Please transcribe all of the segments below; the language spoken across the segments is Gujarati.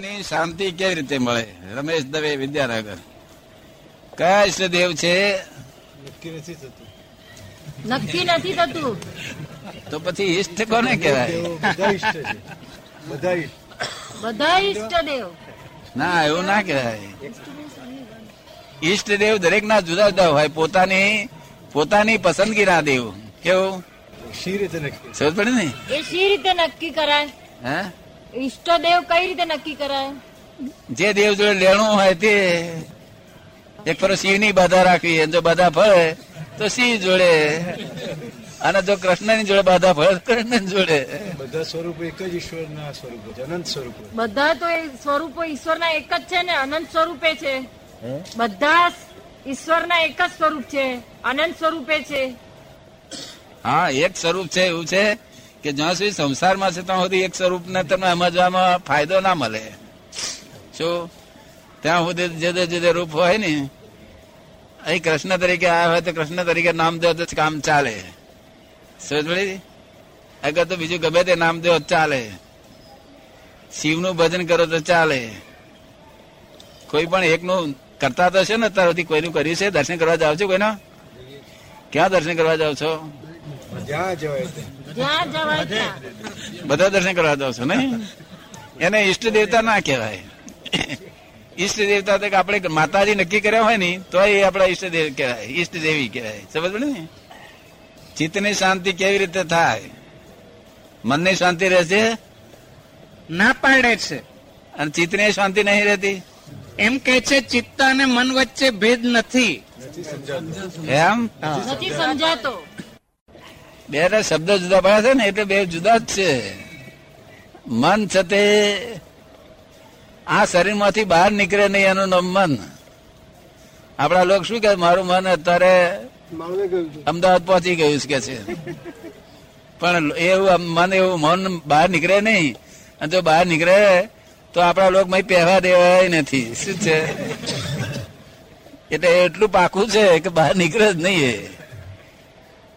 ની શાંતિ કેવી રીતે મળે? રમેશ દવે વિદ્યાનગર. કયા ઈષ્ટદેવ છે? નક્કી નથી થતું. નક્કી નથી થતું. તો પછી ઈષ્ટ કોને કહેવાય? બધા ઈષ્ટ છે. બધા બધા ઈષ્ટદેવ. ના એવું ના કહેવાય. ઈષ્ટદેવ દરેક ના જુદા જુદા હોય. પોતાની પોતાની પસંદગીના દેવ. કેવું? સી રીતે નક્કી? સમજ પડે ને? એ સી રીતે નક્કી કરાય? હે? ઈષ્ટદેવ કઈ રીતે નક્કી કરાય? જે દેવ જોડે લેણું હોય તે એક ફરો શિવની બાધા રાખવી. જો બાધા ફળે તો શિવ જોડે. અને જો કૃષ્ણની જોડે બાધા ફળે કૃષ્ણ જોડે. બધા સ્વરૂપો એક જ ઈશ્વરના સ્વરૂપો છે અનંત સ્વરૂપો બધા તો એ સ્વરૂપો ઈશ્વરના એક જ છે ને અનંત સ્વરૂપે છે? બધા ઈશ્વરના એક જ સ્વરૂપ છે અનંત સ્વરૂપે છે? હા એક સ્વરૂપ છે એવું છે. કે જ્યાં સુધી સંસારમાં છે, ત્યાં સુધી એક સ્વરૂપ ને તમને સમજવામાં ફાયદો ના મળે. શું ત્યાં સુધી જુદા જુદા રૂપ હોય ને, અહીં કૃષ્ણ તરીકે આવ્યા હોય તો કૃષ્ણ તરીકે નામ દો તો કામ ચાલે. સમજ પડી અગર તો બીજું ગમે તે નામ દો ચાલે. શિવનું ભજન કરો તો ચાલે. કોઈ પણ એકનું કરતા તો છે ને, અત્યાર સુધી કોઈનું કર્યું છે? દર્શન કરવા જાવ છો કોઈના? ક્યાં દર્શન કરવા જાવ છો? જ્યાં જવાય બધા દર્શન કરવા જાવ છો નહીં? એને ઈષ્ટ દેવતા ના કહેવાય. ઈષ્ટ દેવતા તો આપણે માતાજી નક્કી કર્યા હોય ને તો એ આપણા ઈષ્ટ દેવ કહેવાય. ઈષ્ટ દેવી કહેવાય. સમજ પડે ને? ચિત્તની શાંતિ કેવી રીતે થાય? મનની શાંતિ રહેશે? ના પાડે છે. અને ચિત્તની શાંતિ નહીં રહેતી? એમ કે છે ચિત્ત અને મન વચ્ચે ભેદ નથી નથી. એમ? નથી સમજાતો. બે ના શબ્દ જુદા પડ્યા છે ને એટલે બે જુદા જ છે. મન છે તે આ શરીરમાંથી બહાર નીકળે નહીં એનું નામ મન. આપણા લોકો શું કે મારું મન અત્યારે અમદાવાદ પહોંચી ગયું છે કે છે. પણ એવું મન એવું મન બહાર નીકળે નહીં. અને જો બહાર નીકળે તો આપણા લોકો મય પહેવા દેવાય નથી. શું છે? એટલે એટલું પાકું છે કે બહાર નીકળે જ નહીં એ.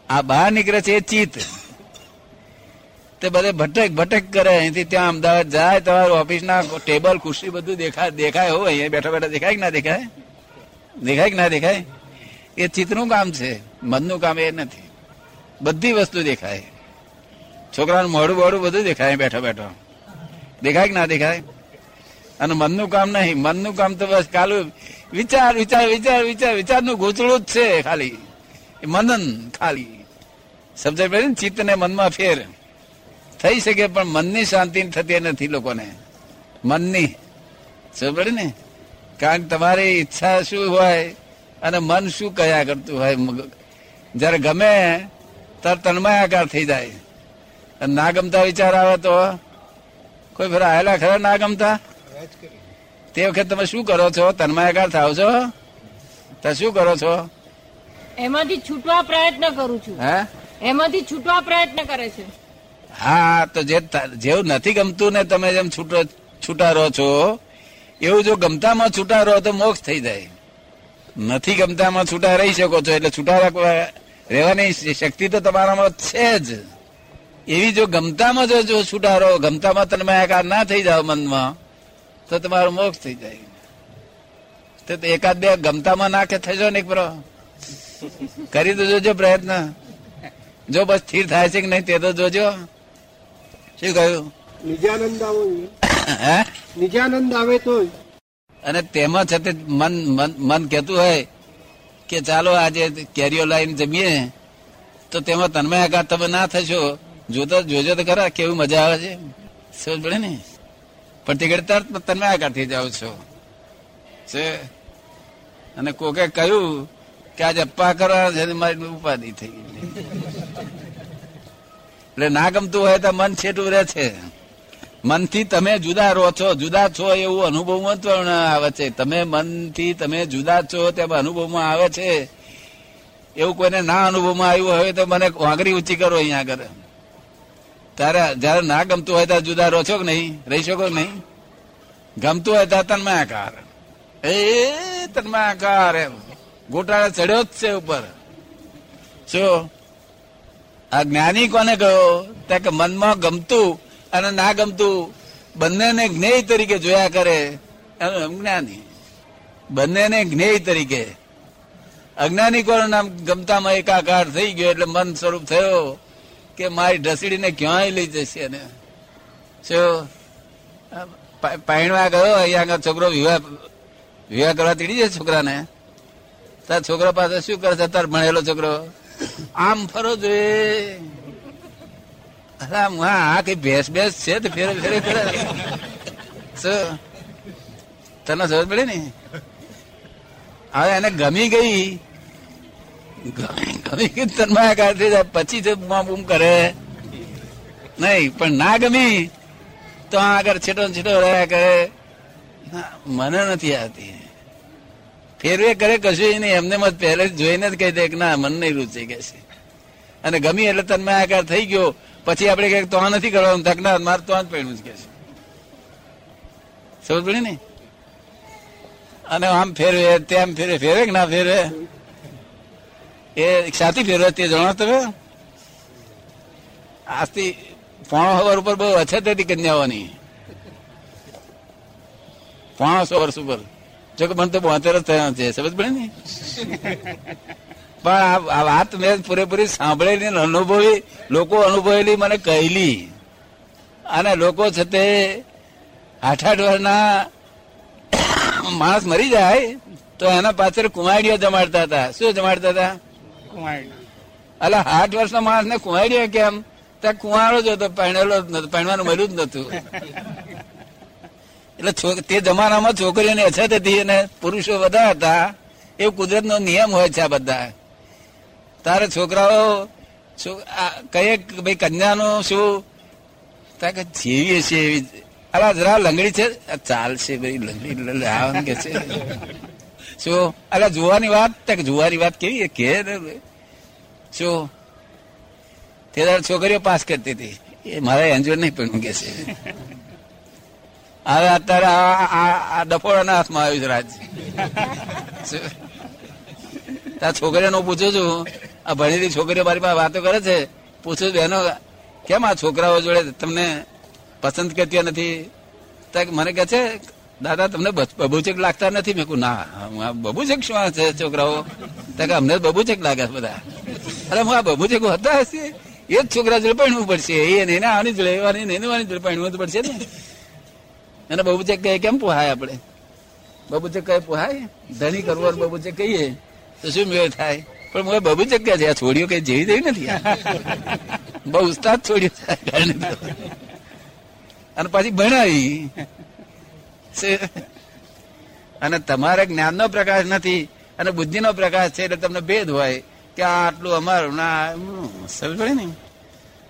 આ બહાર નીકળે છે એ ચિત્ત તે બધે ભટક ભટક કરે. અહીંથી ત્યાં અમદાવાદ જાય, તમારું ઓફિસના ટેબલ, ખુરશી બધું દેખાય દેખાય હોય. અહીંયા બેઠા બેઠા દેખાય કે ના દેખાય? દેખાય કે ના દેખાય? એ ચિત્તનું કામ છે. મનનું કામ એ નથી. બધી વસ્તુ દેખાય. છોકરાનું મોડું મોડું બધું દેખાય બેઠો બેઠો. દેખાય કે ના દેખાય? અને મનનું કામ નહીં. મનનું કામ તો બસ કાલું વિચાર વિચાર વિચાર વિચાર, વિચારનું ગૂંચળું જ છે ખાલી. મનન ખાલી. સમજાય પડે ને? ચિત્ત ને મનમાં ફેર. થઈ શકે પણ મનની શાંતિ થતી નથી લોકોને. મનની. સમજ પડે ને? કારણ તમારી ઈચ્છા શું હોય અને મન શું કયા કરતું હોય? જ્યારે ગમે ત્યારે તન્મયાકાર થઈ જાય. અને ના ગમતા વિચાર આવે તો? કોઈ ફેર આયેલા ખરા ના ગમતા તે વખત તમે શું કરો છો? તન્મયાકાર થાવ છો? તો શું કરો છો? એમાંથી છૂટવા પ્રયત્ન કરું છું. હે? એમાંથી છૂટવા પ્રયત્ન કરે છે. હા, તો જે જેવું નથી ગમતું ને તમે જેમ છૂટો છૂટા રહો છો, એવું જો ગમતામાં છૂટા રહો તો મોક્ષ થઈ જાય. નથી ગમતામાં છૂટા રહી શકો છો, એટલે છૂટા રહેવાની શક્તિ તો તમારામાં છે જ. એવી જો ગમતામાં જો છૂટા રહો ગમતામાં તમે આકાર ના થઈ જાવ મનમાં, તો તમારો મોક્ષ થઈ જાય. તો એકાદ બે ગમતામાં નાખે, થજો ને એક કરી દેજો પ્રયત્ન. જો બસ સ્થિર થાય છે કે નહીં તે તો જોજો. શું કહ્યું? નિજાનંદ આવે હે? નિજાનંદ આવે તો અને તેમાં છતાં મન મન મન કહેતું હોય કે ચાલો આજે કેરીઓ લાઈન જમીએ. તો તેમાં તન્મય આઘાત તમે ના થશો. જોતો જોજો તો ખરા કેવું મજા આવે છે. સમજ પડે ને? પણ તે તરત તન્મયાકાર થઈ જાઓ છો. છે? અને કોકે કહ્યું કે આજે અપ્પા કરવા છે મારી ઉપાધિ થઈ ગઈ. એટલે ના ગમતું હોય તો મન છેટું રહે છે. મનથી તમે જુદા રહો છો, જુદા છો એવું અનુભવમાં પણ આવે છે. તમે મનથી તમે જુદા છો તેમ અનુભવમાં આવે છે. એવું કોઈને ના અનુભવમાં આવ્યું હોય તો મને વાંગરી ઊંચી કરો અહીંયા આગળ. ત્યારે જયારે ના ગમતું હોય ત્યારે જુદા રહો છો કે નહીં? રહી શકો નહીં? ગમતું હોય ત્યારે તન્માયાકાર. એ તન્માયાકાર એમ. ગોટાળા ચડ્યો જ છે ઉપર. શું આ જ્ઞાની કોને કહ્યો? ત્યાં કે મનમાં ગમતું અને ના ગમતું બંનેને જ્ઞેય તરીકે જોયા કરે. એનું અજ્ઞાની બંનેને જ્ઞેય તરીકે. અજ્ઞાની કોણ નામ ગમતામાં એકાકાર થઈ ગયો એટલે મન સ્વરૂપ થયો કે મારી ઢસડીને ક્યાંય લઈ જશે એને. શું પાણવા ગયો, અહીંયા આગળ છોકરો વિવાહ વિવાહ કરવા તીડી જાય છોકરાને? તાર છોકરા પાસે શું કરે છે તાર ભણેલો છોકરો. આમ ફરો જોઈએ અરે આમ હા આ કઈ ભેંસ ભેંસ છે તો ફેરે ફેરે કરે? શું? તને સમજ પડે ને? હવે એને ગમી ગઈ. ગમી ગઈ તન્માયાકાર કાઢી જાય. પછી જ બૂમ કરે. નહીં, પણ ના ગમી તો આગળ છેટો છેટો રહ્યા કરે. મને નથી આવતી. ફેરવે કરે કશું નહીં, એમને મત પહેલે જોઈને જ કહી દે કે ના, મન નહીં રૂચે, કે છે. અને ગમી એટલે તન્માયાકાર થઈ ગયો, પછી આપણે કઈ તો નથી કરવાનું તક મારે તો જ પહેરવું જ કે છે. સમજ પડી ને? અને આમ ફેરવે, તેમ ફેરવે ફેરવે કે ના ફેરવે? એ સાથી ફેરવે, તે જણો તમે? આજથી પોણો હવર ઉપર બહુ અછત હતી કન્યાઓની. પોણોસો વર્ષ ઉપર. જો કે મને તો બોતેર જ થયા છે સમજ પડે ને? પણ આ- વાત મેં પૂરેપૂરી સાંભળેલી ને અનુભવી લોકો અનુભવેલી મને કહેલી. અને લોકો છે તે આઠ આઠ વર્ષના માણસ મરી જાય તો એના પાછળ કુમાડીઓ જમાડતા હતા. શું જમાડતા હતા? એટલે આઠ વર્ષના માણસ ને કુમાડીઓ કેમ? ત્યાં કુંવારો જ હતો પહેણેલો જ નતો પહેણવાનું મળ્યું જ નતું એટલે તે જમાનામાં છોકરીઓની અછત હતી અને પુરુષો બધા હતા એવું કુદરતનો નિયમ હોય છે આ બધા. તારે છોકરાઓ કહીએ ભાઈ કન્યાનું શું? કે જેવી છે એવી અલા, જરા લંગડી છે? ચાલશે ભાઈ, લંગડી લ- લ- કે છે? શું અલા, જોવાની વાત જોવાની વાત કેવી કે શું તે છોકરીઓ પાસ કરતી હતી. એ મારા એન્જોય નહીં પણ કે છે. હવે અત્યારે આ- ડફોડાના હાથમાં આવ્યું છે રાજ? ત્યાં છોકરીઓને પૂછું છું, આ ભણેલી છોકરીઓ મારી પાસે વાતો કરે છે, પૂછું બહેનો, કેમ આ છોકરાઓ જોડે તમને પસંદ કરતી નથી? તો કે મને કહે છે, દાદા, તમને બબુચેક લાગતા નથી? મેં કહું, ના આ શું છે છોકરાઓ? તો કે, અમને બબુચેક લાગે છે બધા. અરે, હું આ બબૂચક હતા હશે? એ જ છોકરા જોડે પહેણવું પડશે, એ એને આની જોડે, એવાની એને જોડે પહેણવું પડશે ને. એને બબુચક કહે કેમ પોહાય આપણે? બબુચક કહે, પોહાય? ધણી કરવો બબુચક કહીએ. તો શું મેળ થાય? પણ મને બબુચક કહે છે, આ છોડીઓ કઈ જેવી તેવી નથી બહુ ઉસ્તાદ છોડીઓ છે આ ઘરની તો. અને પછી ભણાવી? અને તમારે જ્ઞાનનો પ્રકાશ નથી અને બુદ્ધિનો પ્રકાશ છે એટલે તમને ભેદ હોય કે આ આટલું અમારું, ના સમજ પડે ને?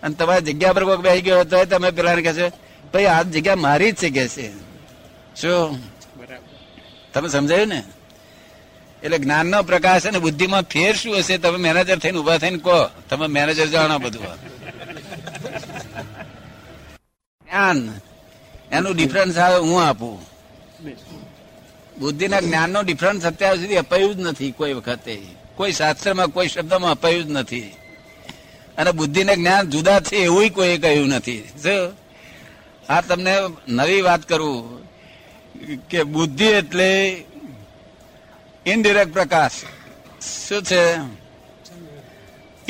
અને તમારી જગ્યા પર કોઈક બેસી ગયો તો તમે પેલા કહે છે ભાઈ, આ જગ્યા મારી જ છે કે છે. શું? તમે સમજાયું ને? એટલે જ્ઞાનનો પ્રકાશ અને બુદ્ધિમાં ફેર શું હશે? તમે મેનેજર થઈને ઊભા થઈને કહો. તમે મેનેજર જાણો બધું. જ્ઞાન, એનું ડિફરન્સ આવે, હું આપું. બુદ્ધિના જ્ઞાનનો ડિફરન્સ અત્યાર સુધી અપાયું જ નથી કોઈ વખતે. કોઈ શાસ્ત્રમાં, કોઈ શબ્દમાં અપાયું જ નથી. અને બુદ્ધિને જ્ઞાન જુદા છે એવું કોઈ કહ્યું નથી. શું? આ તમને નવી વાત કરું કે બુદ્ધિ એટલે ઇનડિરેક્ટ પ્રકાશ. શું છે?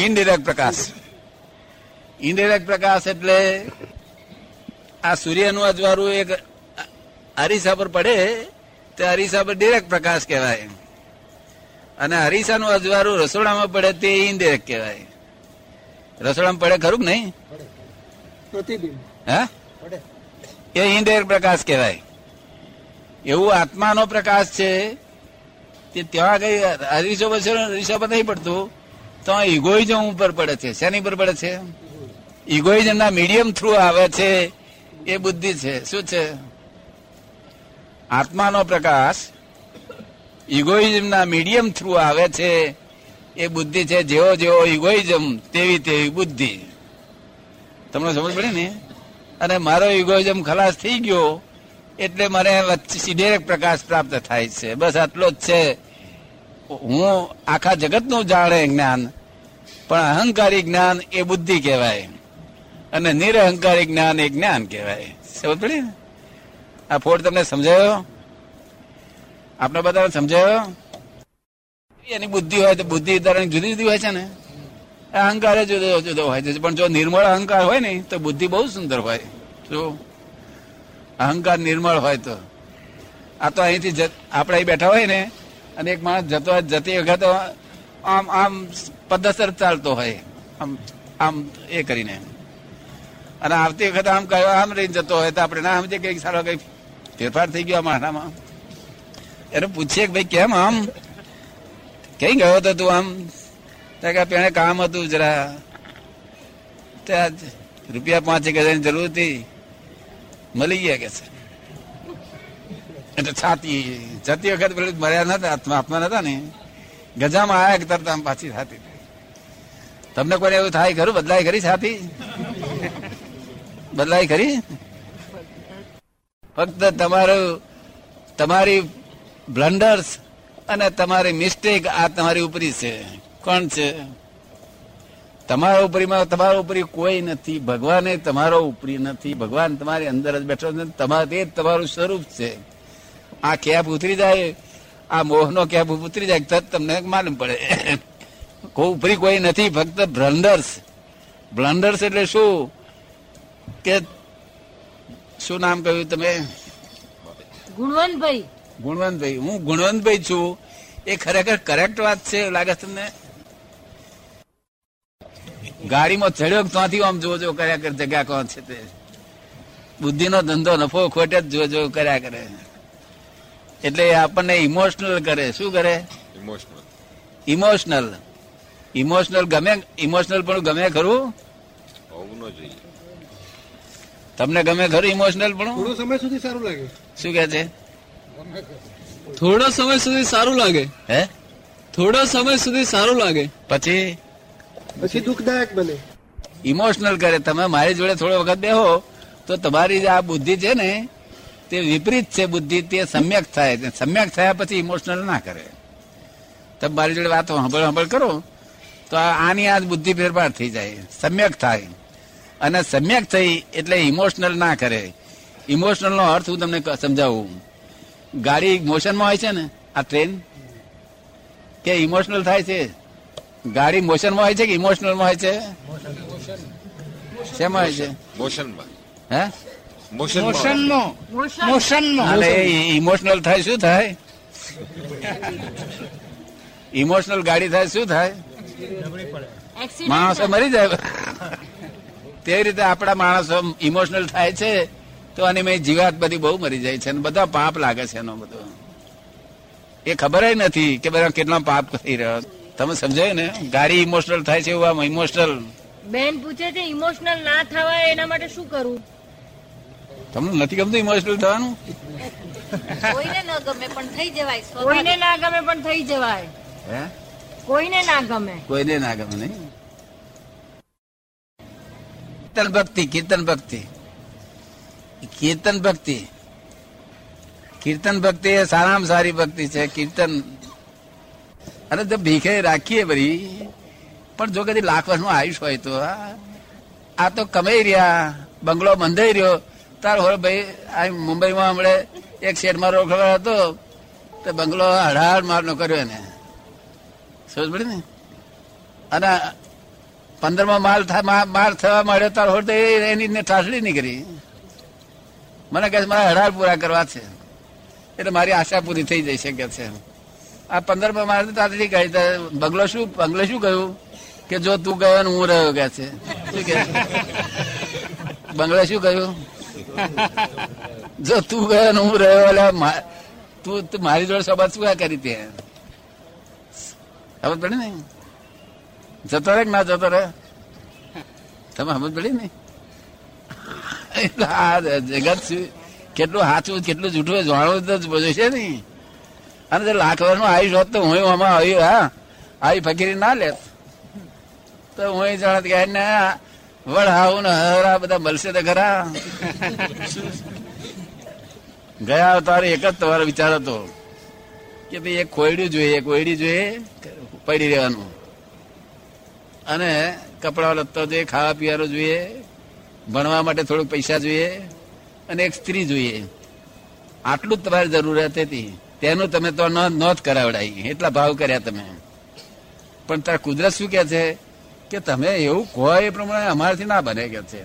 ઇનડિરેક્ટ પ્રકાશ. ઇનડિરેક્ટ પ્રકાશ એટલે આ સૂર્યનું અજવાળું એક અરીસા પર પડે તે અરીસા પર ડિરેક્ટ પ્રકાશ કહેવાય. અને અરીસાનું અજવાળું રસોડામાં પડે તે ઇનડિરેક્ટ કહેવાય. રસોડામાં પડે ખરું નહીં? પ્રતિબિંબ. હે? એ ઇનડિરેક્ટ પ્રકાશ કહેવાય. એવું આત્માનો પ્રકાશ છે તે ત્યાં કઈ અરીસો બસો અરીસો પર નહીં પડતું. તો ઇગોઇઝમ ઉપર પડે છે. શેની પર પડે છે? ઇગોઇઝમ ના મીડિયમ થ્રુ આવે છે. એ બુદ્ધિ છે. શું છે? આત્માનો પ્રકાશ ઇગોઇઝમ ના મીડિયમ થ્રુ આવે છે. એ બુદ્ધિ છે. જેવો જેવો ઇગોઇઝમ તેવી તેવી બુદ્ધિ. તમને સમજ પડે ને? અને મારો ઇગોઇઝમ ખલાસ થઈ ગયો, એટલે મને ડિરેક્ટ પ્રકાશ પ્રાપ્ત થાય છે. બસ આટલો જ છે. હું આખા જગતનું જાણે જ્ઞાન, પણ અહંકારી જ્ઞાન એ બુદ્ધિ કહેવાય. અને નિરહંકારી જ્ઞાન એ જ્ઞાન કહેવાય. સમજ પડી ને? આ ફોડ તમને સમજાયો? આપણે બધાને સમજાયો? એની બુદ્ધિ હોય તો બુદ્ધિ દરેક જુદી જુદી હોય છે ને? અહંકાર જુદો જુદો હોય છે. પણ જો નિર્મળ અહંકાર હોય ને, તો બુદ્ધિ બહુ સુંદર હોય. જો અહંકાર નિર્મળ હોય તો. આ તો અહીંથી આપણે બેઠા હોય ને, અને એક માણસ જતો જતી વખત આમ આમ પદ્ધતર ચાલતો હોય. આમ આમ એ કરીને. અને આવતી વખત આમ કયો આમ રહીને જતો હોય, તો આપણે ના સમજે કંઈક સારો કઈ ફેરફાર થઈ ગયો આ માણસામાં એને પૂછીએ કે ભાઈ, કેમ આમ? કઈ ગયો તો તું આમ? પેણે કામ હતું જરા. ત્યાં રૂપિયા પાંચ એક હજારની જરૂર હતી. મળી ગયા કે છે એટલે છાતી જતી વખત પેલું મર્યા નતા હાથમાં હાથમાં નતા ને. ગજામાં આયા કે તરત આમ પાછી છાતી તમને કોઈ એવું થાય ખરું? બદલાય ખરી છાતી? બદલાય ખરી? ફક્ત તમારું, તમારી બ્લન્ડર્સ અને તમારી મિસ્ટેક આ તમારી ઉપરી છે. કોણ છે? તમારા ઉપરીમાં તમારા ઉપરી કોઈ નથી. ભગવાને તમારો ઉપરી નથી. ભગવાન તમારી અંદર જ બેઠો છે. તમારે તે જ તમારું સ્વરૂપ છે. આ કેપ ઉતરી જાય? આ મોહનો કેપ ઉતરી જાય? તરત તમને માલુમ પડે. કોઈ ઉપરી કોઈ નથી. ફક્ત બ્લન્ડર્સ. બ્લન્ડર્સ એટલે શું? કે શું નામ કહ્યું તમે? ગુણવંતભાઈ. ગુણવંતભાઈ. હું ગુણવંતભાઈ છું. એ ખરેખર કરેક્ટ વાત છે લાગે તમને? ગાડીમાં ચડ્યો ત્યાંથી આમ જોજો કર્યા કરે જગ્યા કોણ છે તે? બુદ્ધિનો ધંધો નફો ખોટે જ જોજો કર્યા કરે. એટલે આપણને ઇમોશનલ કરે. શું કરે? ઇમોશનલ ઇમોશનલ ઇમોશનલ ગમે ઇમોશનલ પણ ગમે ખરું? હોવું ન જોઈએ. તમને ગમે ખરું ઇમોશનલ પણ? થોડો સમય સુધી સારું લાગે. શું કે છે? થોડો સમય સુધી સારું લાગે. હે? થોડો સમય સુધી સારું લાગે. પછી? પછી દુઃખદાયક બને. ઇમોશનલ કરે. તમે મારી જોડે થોડો વખત બેહો, તો તમારી જે આ બુદ્ધિ છે ને, તે વિપરીત છે બુદ્ધિ, તે સમ્યક થાય સમ્યક થયા પછી ઇમોશનલ ના કરે. તમે મારી જોડે વાત સાંભળ સાંભળ કરો, તો આની આ બુદ્ધિ ફેરફાર થઈ જાય. સમ્યક થાય. અને સમ્યક થઈ એટલે ઇમોશનલ ના કરે. ઇમોશનલ નો અર્થ હું તમને સમજાવું. ગાડી મોશનમાં હોય છે ને, આ ટ્રેન કે ઇમોશનલ થાય છે? ગાડી મોશનમાં હોય છે કે ઇમોશનલમાં હોય છે? શેમાં હોય છે? મોશનમાં હે? મોશનમાં મોશનમાં મોશન અને ઇમોશનલ થાય શું થાય? ઇમોશનલ ગાડી થાય શું થાય? માણસો મરી જાય. તે રીતે આપણા માણસો ઇમોશનલ થાય છે તો અને મેં જીવાત બધી બહુ મરી જાય છે. અને બધા પાપ લાગે છે એનો બધો. એ ખબર નથી કે બધા કેટલા પાપ કરી રહ્યો તમે સમજાયું ને? ગાડી ઇમોશનલ થાય છે એવું આમ ઇમોશનલ બેન પૂછે છે ઇમોશનલ ના થવાય એના માટે શું કરવું તમને નથી ગમતું ઇમોશનલ થવાનું? કોઈને ન ગમે પણ થઈ જવાય કોઈને ના ગમે પણ થઈ જવાય. હે? કોઈને ના ગમે. કોઈને ના ગમે નહીં? કીર્તન ભક્તિ કીર્તન ભક્તિ. કીર્તન ભક્તિ. કીર્તન ભક્તિ એ સારામાં સારી ભક્તિ છે. કીર્તન અને જો ભીખે રાખીએ બધી પણ જો કદી લાખ વર્ષનું આયુષ હોય તો આ- તો કમાઈ રહ્યા, બંગલો બંધાઈ રહ્યો. તાર હોય ભાઈ આ મુંબઈમાં હમણે એક શેઠમાં રોકડો હતો, તો બંગલો અઢાર મારનો કર્યો એને. સમજ પડે ને? અને પંદરમાં માલ માલ થવા માંડ્યો, તાર હોય તો એની ઠાસડી નહીં કરી. મને કહે મારે અઢાર પૂરા કરવા છે. એટલે મારી આશા પૂરી થઈ જઈ શકે છે. આ પંદરમાં મારે તો તાતડી કહી બંગલો શું, બંગલે શું કહ્યું કે જો તું ગયો ને હું રહ્યો કે છે? બંગલે શું કહ્યું જો તું ગયો ને હું રહ્યો, એટલે તું મારી જોડે સભા શું કરી તે? સમજ પડી ને? જતો કે ના જતો રહે? તમે સમજ પડી ને? એટલે આ જગત કેટલું સાચું, કેટલું જૂઠું જાણવું તો જોઈશે ને? અને જો લાખ વર્ષનું આયુષ હોત તો હું આમાં આવ્યું હા. આવી ફકીરી ના લેત. તો હું જાણત કે ને વડ આવું ને હરા બધા મળશે તો ખરા. ગયા અવતારે એક જ તમારો વિચાર હતો કે ભાઈ એક કોયડું જોઈએ, એક કોયડી જોઈએ, પડી રહેવાનું. અને કપડા લત્તો જોઈએ, ખાવા પીવાનું જોઈએ, ભણવા માટે થોડુંક પૈસા જોઈએ, અને એક સ્ત્રી જોઈએ. આટલું જ તમારી જરૂરિયાત હતી. તેનું તમે તો નોંધ કરાવડાવી એટલા ભાવ કર્યા તમે. પણ તાર કુદરત શું કે છે? કે તમે એવું કહો એ પ્રમાણે અમારાથી ના બને કે છે.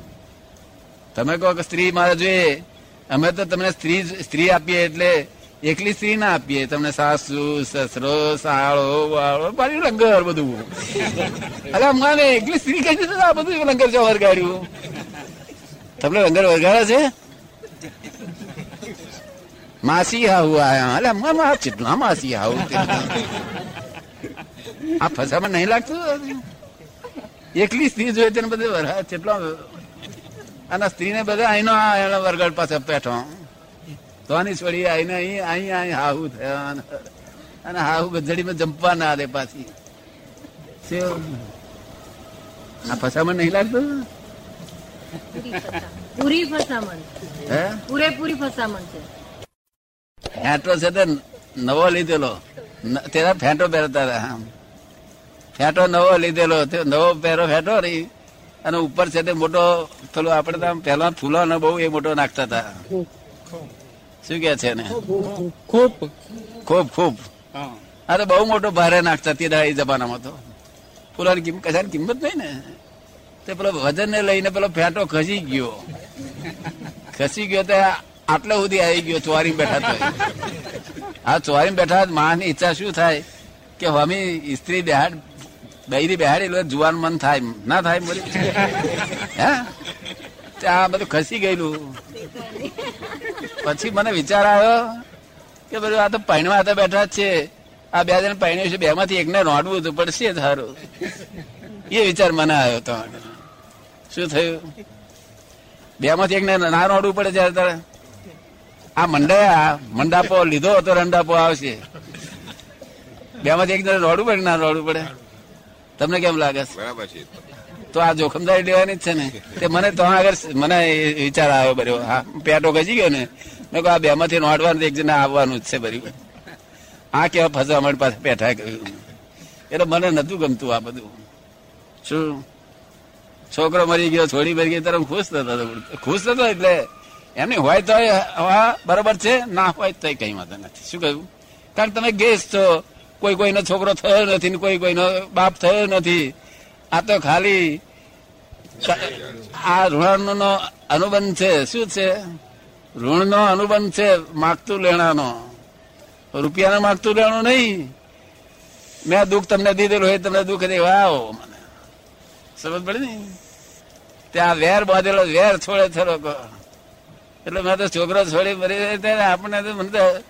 તમે કહો કે સ્ત્રી મારે જોઈએ. અમે તો તમને સ્ત્રી સ્ત્રી આપીએ એટલે એકલી સ્ત્રી ના આપીએ. તમને સાસુ, સસરો, સાળો, વાળો, મારી લંગર બધું. અરે અમારે એકલી સ્ત્રી કઈ દીધું આ બધું લંગર છે વરગાડ્યું તમને લંગર વરગાડે છે? માસી હાહુ આયા અલે મામા ચેટલા માસી હાઉ તે આ ફસામાં નહીં લાગતું એકલી સ્ત્રી જોઈએ તેને બધું વરહા ચેટલો અને સ્ત્રીને બધા અહીંનો આ એનો વરગડ પાસે બેઠો તોની છોડી આઈને અહીં અહીં અહીં હાહુ થયા અને- અને હાહુ ગજડીમાં જંપવા ના દે પાછી આ ફસામણ નહીં લાગતું પૂરી ફસામણ હે પૂરેપૂરી ફસામણ છે ફેંટો છે તે નવો લીધેલો. તેના ફેંટો પહેરતા હતા ફેંટો નવો લીધેલો તે નવો પહેરો ફેંટો રહી અને ઉપર છે તે મોટો પેલો આપણે તો પહેલા ફૂલો ને બહુ એ મોટો નાખતા હતા. શું કે છે ને ખૂબ. ખૂબ ખૂબ. હા. તો બહુ મોટો ભારે નાખતા તે દાડા એ જમાનામાં તો. ફૂલાની કિંમત કશાની કિંમત નહીં ને. તે પેલો વજન ને લઈને પેલો ફેંટો ખસી ગયો. ખસી ગયો તો આટલા સુધી આવી ગયો ચોરી બેઠા તો આ ચોરી બેઠા માણસની ઈચ્છા શું થાય? કે હમી સ્ત્રી બેહાડ, બૈરી બેહાડી એટલે જુવાન મન થાય, ના થાય બોલી. હે? આ બધું ખસી ગયેલું. પછી મને વિચાર આવ્યો કે બધું આ તો પૈણવા હાથે બેઠા જ છે. આ બે જણ પૈણ્યું છે બે માંથી એકને રોડવું તો પડશે સારું એ વિચાર મને આવ્યો તો. શું થયું? બે માંથી એકને ના રોડવું પડે જયારે તારે? આ મંડાયા મંડાપો લીધો તો રંડાપો આવશે. બે માંથી એકને રોડવું પડે ના રોડવું પડે. તમને કેમ લાગે? બરાબર છે. તો આ જોખમદારી લેવાની જ છે ને. તે મને તો આગળ મને વિચાર આવ્યો બર્યો હા પેટો ગજી ગયો ને. મેં કહું આ બે માંથી નોડવાનું એક જણા આવવાનું જ છે બર્યું આ કેવા ફસવા અમારી પાસે બેઠા કહ્યું એટલે મને નતું ગમતું આ બધું. શું? છોકરો મરી ગયો છોડી મરી ગઈ તરફ ખુશ થતો ખુશ થતો એટલે એમની હોય તો હા બરોબર છે, ના હોય તો કઈ વાંધો નથી. શું કહ્યું? કારણ તમે ગેસ છો, કોઈ કોઈનો છોકરો થયો નથી કોઈ કોઈનો બાપ થયો નથી. આ તો ખાલી આ ઋણનો અનુબંધ છે. શું છે? ઋણનો અનુબંધ છે માગતું લેણાનો. રૂપિયાનો માગતું લેણું નહીં. મેં દુઃખ તમને દીધેલું હોય તમને દુઃખ દે. વાવ મને. સમજ પડે ને? ત્યાં વેર બાંધેલો, વેર છોડે છે લોકો. એટલે મેં તો છોકરો છોડી મરી ત્યારે આપણને તો મને તો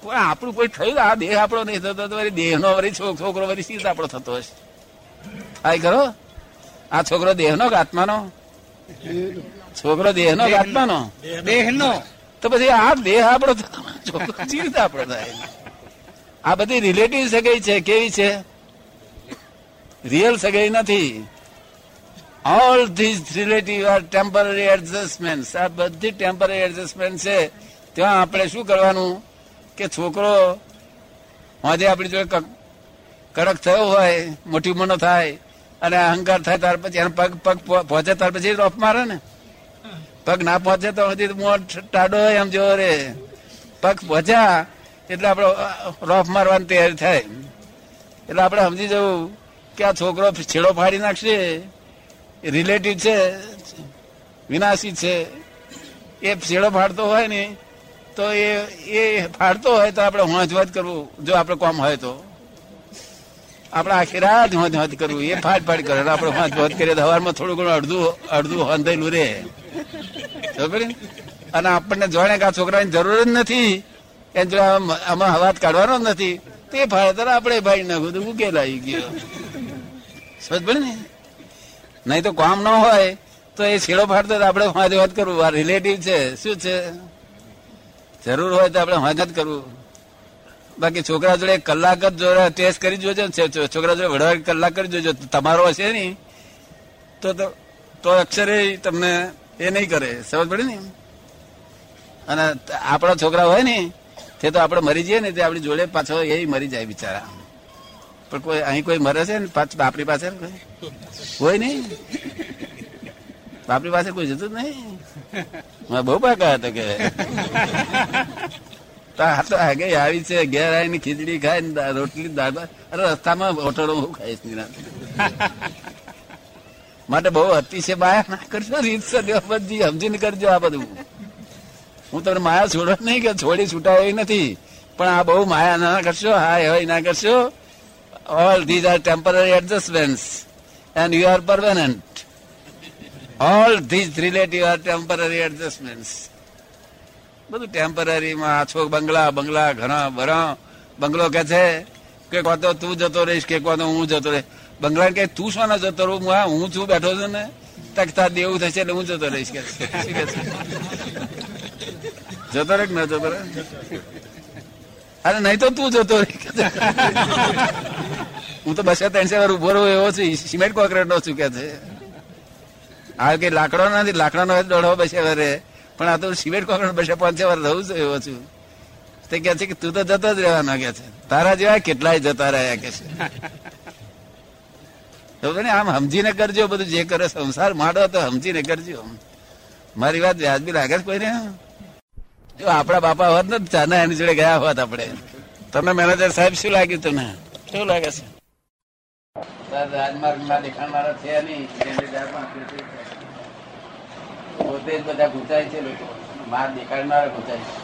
કોઈ આપણું કોઈ થયું? આ દેહ આપણો નહીં થતો તો વળી દેહનો વળી છોકરો વળી સીધ આપણો થતો હશે? થાય ખરો? આ છોકરો દેહનો કે આત્માનો? છોકરો દેહનો કે આત્માનો? દેહનો. તો પછી આ દેહ આપણો થતો- છોકરો કેવી આપણો થાય? આ બધી રિલેટિવ સગાઈ છે કેવી છે? રિયલ સગાઈ નથી. All these relative are temporary adjustment આ બધી ટેમ્પરરી એડજસ્ટમેન્ટ છે. ત્યાં આપણે શું કરવાનું? કે છોકરો આજે આપણી જોડે કડક થયો હોય, મોટી મનો થાય, અને અહંકાર થાય ત્યાર પછી એનો પગ પગ પહોંચે ત્યાર પછી રોફ મારે ને? પગ ના પહોંચે તો હજી ટાડો હોય એમ જોવો રે. પગ પહોંચ્યા, એટલે આપણે રોફ મારવાની તૈયારી થાય. એટલે આપણે સમજી જવું કે આ છોકરો છેડો ફાડી નાખશે. રિલેટિવ છે, વિનાશી છે, એ શેડો ફાડતો હોય ને, તો એ એ ફાડતો હોય તો આપણે હોંચવાજ હોંચ કરવું, જો આપણે કોમ હોય તો. આપણે આખી રાત હોંચ હોંચ કરવું, એ ફાડ ફાડ કરે આપણે હોંચ હોંચ કરીએ તો હવારમાં થોડું ઘણું અડધું અડધું હંધેલું રે ખબર અને આપણને જોડે કે આ છોકરાની જરૂર જ નથી એને જો આમ- હવાત કાઢવાનો જ નથી, તે ફાડે, તો આપણે ભાઈ નાખું, તો આવી ગયો. સમજ પડે ને? નહીં તો કામ ન હોય, તો એ છેડો ફાડતો આપણે હોંચ વાત કરવું. આ રિલેટિવ છે, શું છે? જરૂર હોય તો આપણે હોંચ જ કરવું. બાકી છોકરા જોડે કલાક જ જોડે ટેસ્ટ કરી જોજો છોકરા જોડે વડવા કલાક કરી જોજો. તમારો હશે ને તો તો- તો અક્ષરે તમને એ નહીં કરે. સમજ પડે ને? અને આપણા છોકરા હોય ને, તે તો આપણે મરી જઈએ ને, તે આપણી જોડે પાછો એ મરી જાય બિચારા. પણ કોઈ, અહીં કોઈ મરે છે ને? આપણી પાસે કોઈ? નહીં? બાપરી પાસે કોઈ જતું નહીં? મેં બહુ પાકા હતો કે. આ તો આગે આવી છે, ઘેર આવીને ખીચડી ખાય ને રોટલી દાળ અરે રસ્તામાં હોટલો હું ખાઈશ નહીં માટે બહુ અતિશય માયા ના કરશો રીત બધી સમજીને કરજો આ બધું. હું તમને માયા છોડો નહીં કે છોડી છૂટાય એવી નથી. પણ આ બહુ માયા ના કરશો હા એ ના કરશો. All these are temporary adjustments and you are permanent all these relative are temporary adjustments બધું ટેમ્પરરીમાં આછો બંગલા બંગલા, ઘણા ભરા બંગલો કે છે કે કો તો જતો રહીશ, કે કો તો હું જતો રહીશ. બંગલા કે તું શું ના જતો રહું? હું હું છું, બેઠો છું ને? તકતા દેવું થશે એટલે હું જતો રહીશ, કે? જતો રહે કે ન જતો રે અરે નહીં તો તું જતો. હું તો બસો ત્રણસો વાર ઊભો રહ્યો એવો છું, સિમેન્ટ કોન્ક્રીટ નો છું કે છે. આ કે લાકડો નથી, લાકડાનો દોઢો બસે વારે. પણ આ તો સિમેન્ટ કોન્ક્રીટ બસે પાંચસો વાર રહું છું એવો છું. તે કે છે કે તું તો જતો જ રહેવાનો કે છે. તારા જેવા કેટલાય જતા રહ્યા કે છે. ને આમ સમજીને કરજો, બધું જે કરે સંસાર માંડો તો સમજીને કરજો. મારી વાત વ્યાજબી લાગે છે કોઈને જો આપણા બાપા હોત ને ચાના એની જોડે ગયા હોત આપણે. તમને મેનેજર સાહેબ શું લાગ્યું તમને? શું લાગે છે? રાજમાર્ગમાં દેખાડનારા છે નહીં. પોતે જ બધા ગુંચાય છે લોકો. માર દેખાડનારા ગુંચાય છે.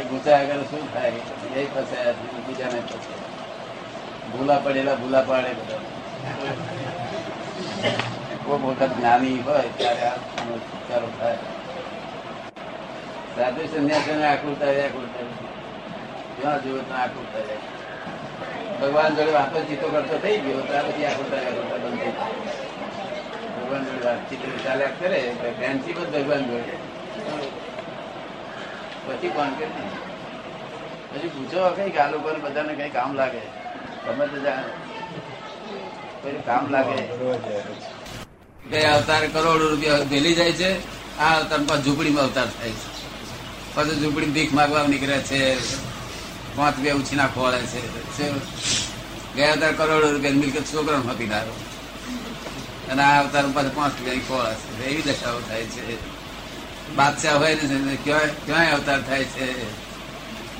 એ ગુંચાય આગળ શું થાય? એ ફસાયા બીજા બીજાને ફસાયા. ભૂલા પડેલા ભૂલા પાડે બધા. કોઈ વખત જ્ઞાની હોય ત્યારે આ છુટકારો થાય. સાધુ સંન્યાસી આકૃતા આકૃતા જ્યાં જુઓ ત્યાં આકૃતા જાય ભગવાન જોડે વાતો વાતચીતો કરતો થઈ ગયો ત્યાર પછી આકૃતા આકૃતા બંધ થઈ ભગવાન જોડે વાતચીત ચાલ્યા કરે ફ્રેન્ડશીપ જ ભગવાન જોડે. પછી કોણ કે પછી પૂછો કઈ આ ઉપર બધાને કઈ કામ લાગે. તમે તો જાણ કામ લાગે. ગયા અવતાર કરોડો રૂપિયા ભેલી જાય છે, આ અવતાર ઝૂંપડીમાં અવતાર થાય છે. પાછું ઝૂંપડી ભીખ માગવા નીકળે છે. પાંચ બે ઉછીના ખોળે છે. ગયા અવતાર કરોડો રૂપિયા મિલકત છોકરાને આપી દારો અને આ અવતાર પાછું પાંચ રૂપિયાની ખોળે છે એવી દશાઓ થાય છે. બાદશાહ હોય ને ક્યાં ક્યાંય અવતાર થાય છે.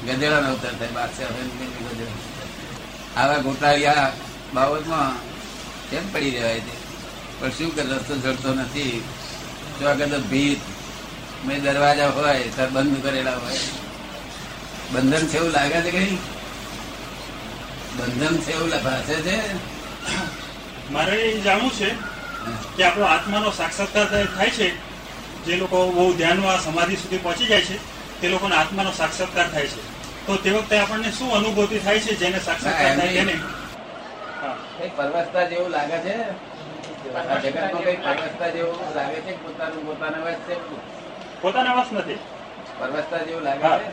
ગધેડાનો અવતાર થાય, બાદશાહ હોય ને ગધેડા આવા ગોટાળિયા બાબતમાં કેમ પડી રહેવાય છે? પણ શું કે રસ્તો જડતો નથી. જો આગળ ભીત દરવાજા હોય તાર બંધ કરેલા હોય. બંધન છે એવું લાગે છે કઈ બંધન છે એવું ભાષે છે? મારે જાણવું છે કે આપણો આત્માનો સાક્ષાત્કાર થાય છે જે લોકો બહુ ધ્યાનમાં સમાધિ સુધી પહોંચી જાય છે તે લોકોને આત્માનો સાક્ષાત્કાર થાય છે. તો તે વખતે આપણને શું અનુભૂતિ થાય છે જેને સાક્ષાત્કાર થાય તેને? પરવસ્તા જેવું લાગે છે? જગતમાં કઈ પરવસ્તા જેવું લાગે છે? પોતાનું પોતાના છે પોતાના વશ નથી. પરવસતા જેવું લાગે હા છે?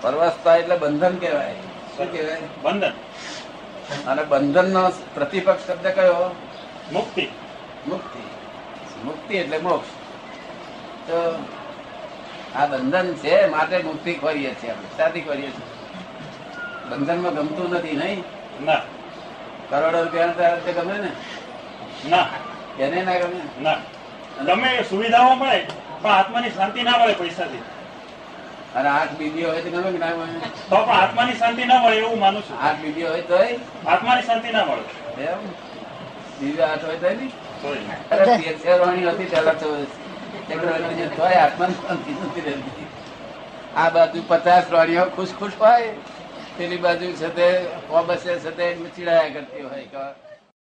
પરવસતા એટલે બંધન કહેવાય. શું કહેવાય? બંધન. અને બંધન નો પ્રતિપક્ષ શબ્દ કયો? મુક્તિ. મુક્તિ. મુક્તિ એટલે મોક્ષ. તો આ બંધન છે માટે મુક્તિ ખોરીએ છીએ આપણે. શાદી ખોરીએ છીએ. બંધનમાં ગમતું નથી નહીં? ના. કરોડો રૂપિયા ગમે ને? ના. એને ના ગમે? ના. ગમે સુવિધાઓ મળે પણ આત્માની શાંતિ ના મળે પૈસાથી. અને આઠ બીબીઓ હોય તો ગમે કે ના મળે તો પણ આત્માની શાંતિ ના મળે એવું માનું છું. આઠ બીબીઓ હોય તો આત્માની શાંતિ ના મળે. એમ? બીબીઓ આઠ હોય તો નહીં આ બાજુ પચાસ પ્રાણીઓ ખુશ ખુશ હોય પેલી બાજુ છે તે ઓ બસે છે તે ચીડાયા કરતી હોય.